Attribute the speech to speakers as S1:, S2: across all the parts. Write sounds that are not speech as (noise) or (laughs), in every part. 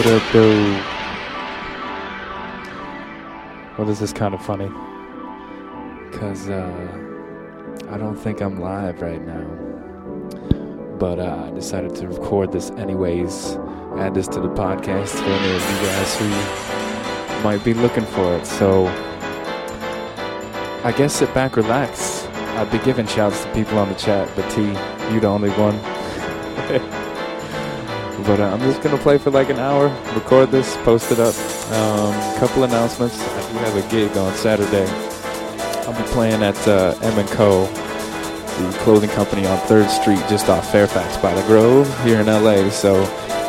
S1: What up, though? Well, this is kind of funny. Because uh, I don't think I'm live right now. But uh, I decided to record this anyways. Add this to the podcast for any of you guys who might be looking for it. So I guess sit back, relax. I'd be giving shouts to people on the chat, but T, you the only one. (laughs) but uh, I'm just gonna play for like an hour, record this, post it up. Um, couple announcements. I do have a gig on Saturday. I'll be playing at uh, M & Co, the clothing company on 3rd Street, just off Fairfax by the Grove here in LA. So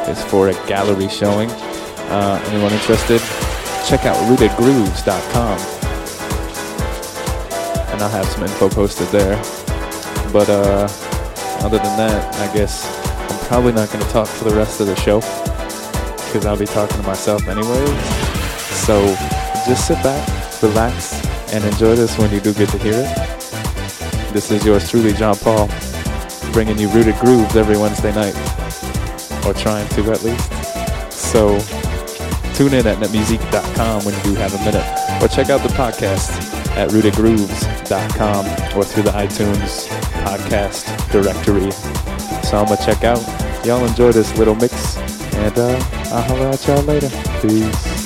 S1: it's for a gallery showing. Uh, anyone interested? Check out rootedgrooves.com. And I'll have some info posted there. But uh, other than that, I guess probably not going to talk for the rest of the show because I'll be talking to myself anyways. So just sit back, relax, and enjoy this when you do get to hear it. This is yours truly, John Paul, bringing you Rooted Grooves every Wednesday night, or trying to at least. So tune in at netmusic.com when you do have a minute, or check out the podcast at rootedgrooves.com or through the iTunes podcast directory. So I'm gonna check out. Y'all enjoy this little mix, and uh, I'll holler at y'all later. Peace.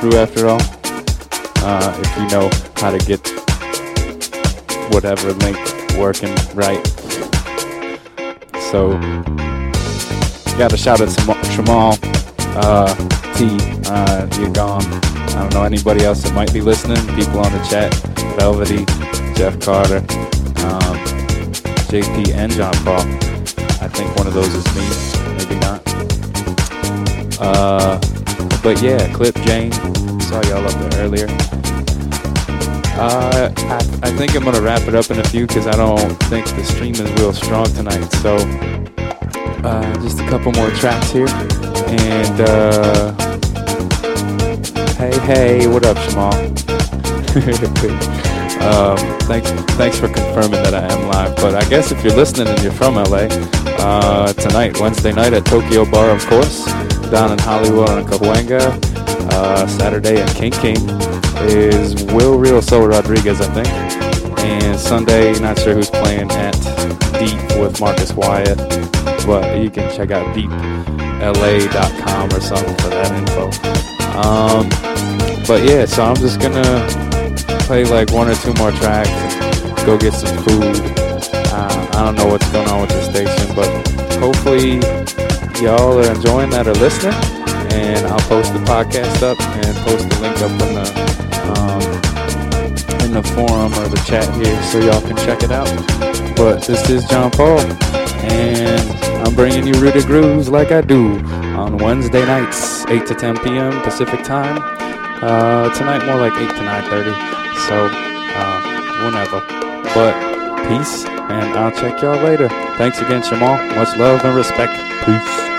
S1: Through after all. Uh, if you know how to get whatever link working right. So, got a shout out to Shamal, uh, T, uh, you're gone. I don't know anybody else that might be listening. People on the chat, Velvety, Jeff Carter, um, JP, and John Paul. I think one of those is me, maybe not. Uh, but yeah, Clip Jane. Saw y'all up there earlier. Uh, I, I think I'm gonna wrap it up in a few because I don't think the stream is real strong tonight. So uh, just a couple more tracks here. And uh, hey, hey, what up, Shamal? (laughs) Um, thanks, thanks for confirming that I am live. But I guess if you're listening and you're from LA, uh, tonight, Wednesday night at Tokyo Bar, of course, down in Hollywood on Cahuenga. Uh, Saturday at King King is Will Real Soul Rodriguez, I think. And Sunday, not sure who's playing at Deep with Marques Wyatt, but you can check out deepla.com or something for that info. Um, but yeah, so I'm just gonna play like one or two more tracks, go get some food. Uh, I don't know what's going on with the station, but hopefully y'all are enjoying that or listening. And I'll post the podcast up and post the link up in the um, in the forum or the chat here so y'all can check it out. But this is John Paul, and I'm bringing you Rooted Grooves like I do on Wednesday nights, 8 to 10 p.m. Pacific time. Uh, tonight more like 8 to 9:30. So, uh, whenever. But peace, and I'll check y'all later. Thanks again, Shamal. Much love and respect. Peace.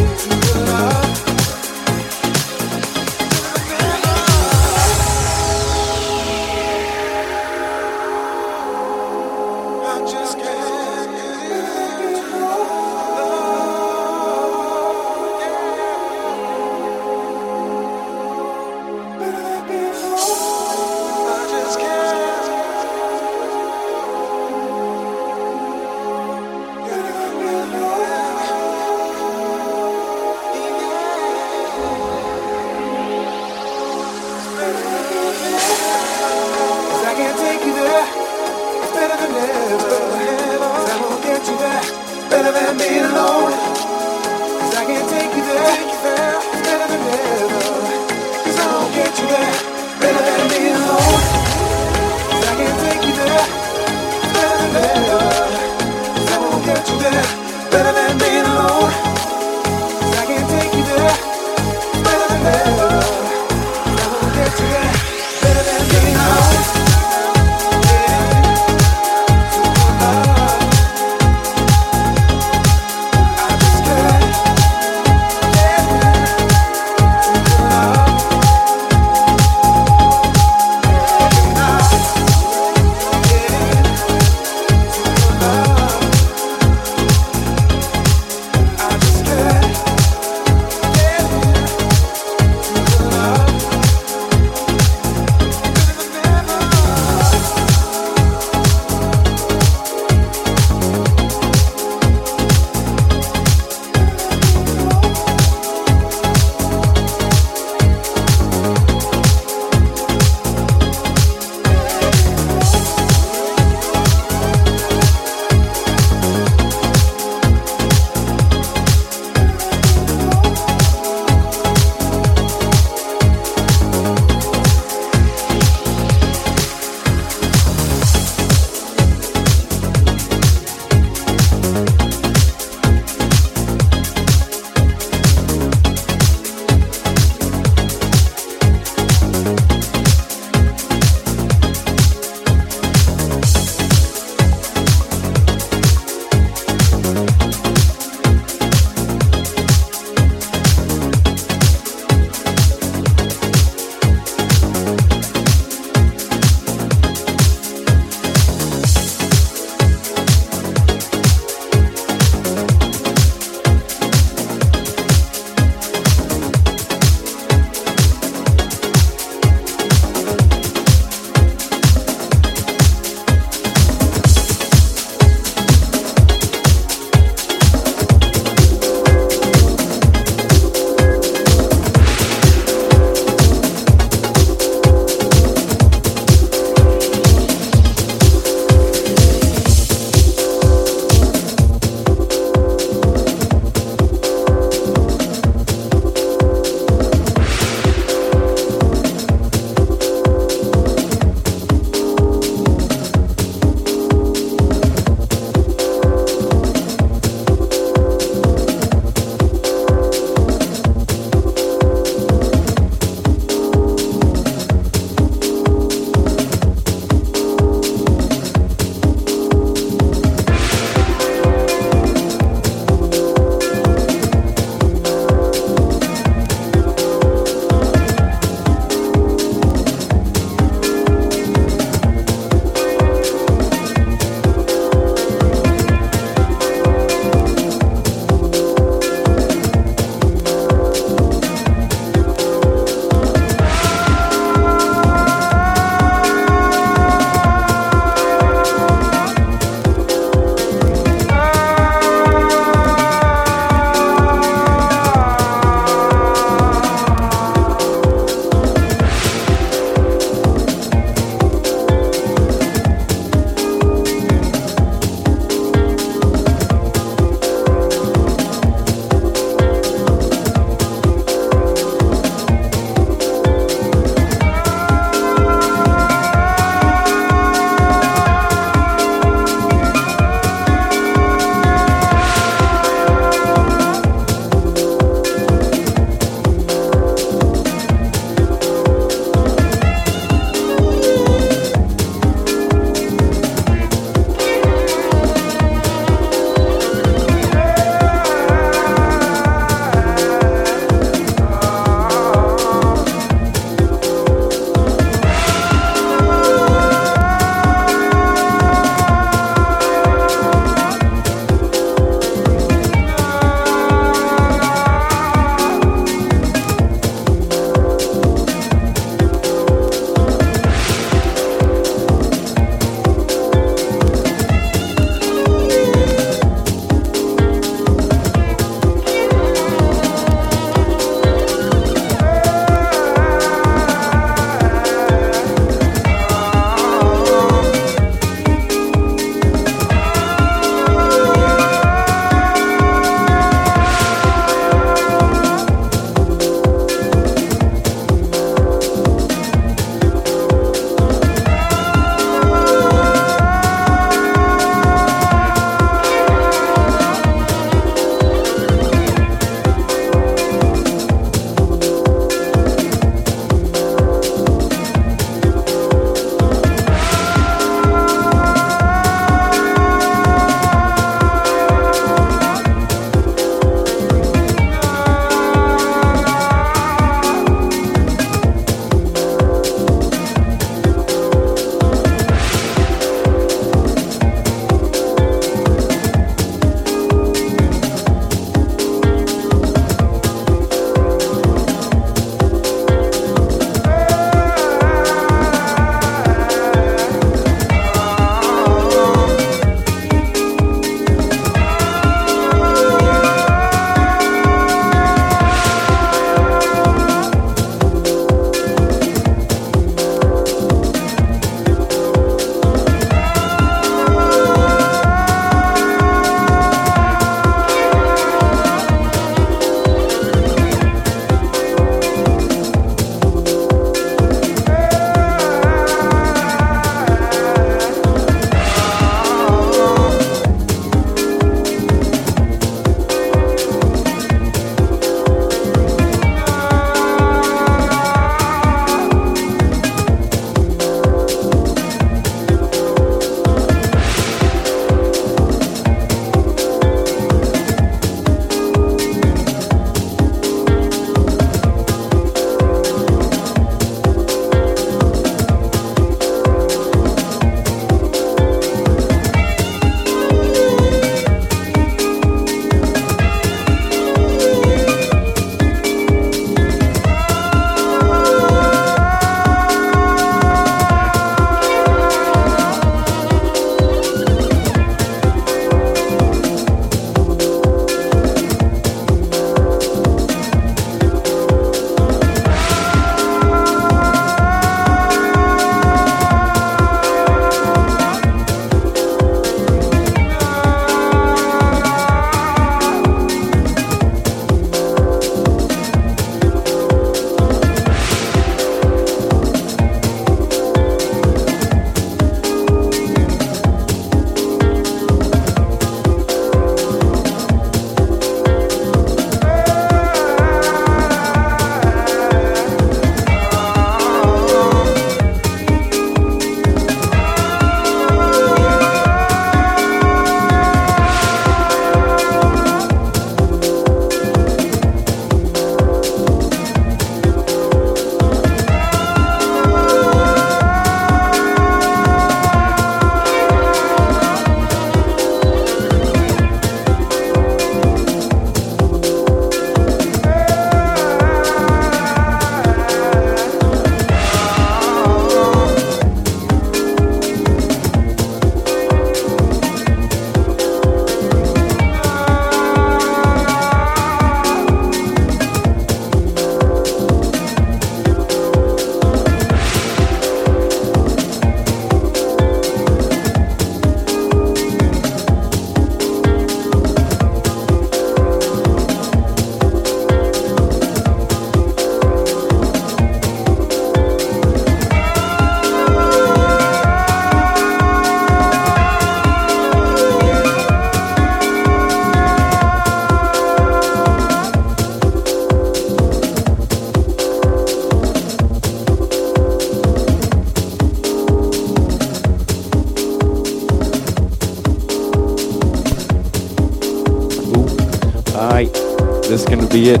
S1: Be it.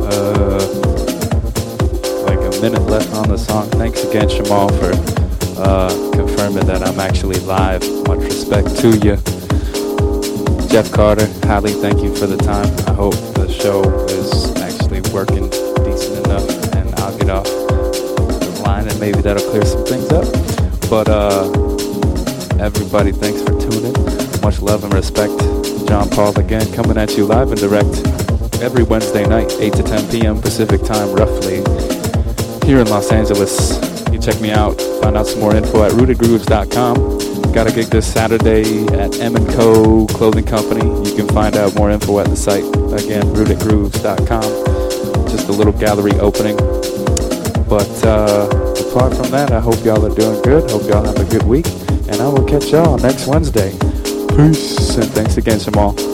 S1: Uh, like a minute left on the song. Thanks again, Shamal, for uh, confirming that I'm actually live. Much respect to you. Jeff Carter, Hallie, thank you for the time. I hope the show is actually working decent enough and I'll get off the line and maybe that'll clear some things up. But uh, everybody, thanks for tuning. Much love and respect. John Paul again, coming at you live and direct every Wednesday night, 8 to 10 p.m. Pacific time, roughly, here in Los Angeles. You check me out, find out some more info at rootedgrooves.com. Got a gig this Saturday at M & Co. Clothing Company. You can find out more info at the site. Again, rootedgrooves.com. Just a little gallery opening. But uh, apart from that, I hope y'all are doing good. Hope y'all have a good week. And I will catch y'all next Wednesday. Peace. And thanks again, Jamal.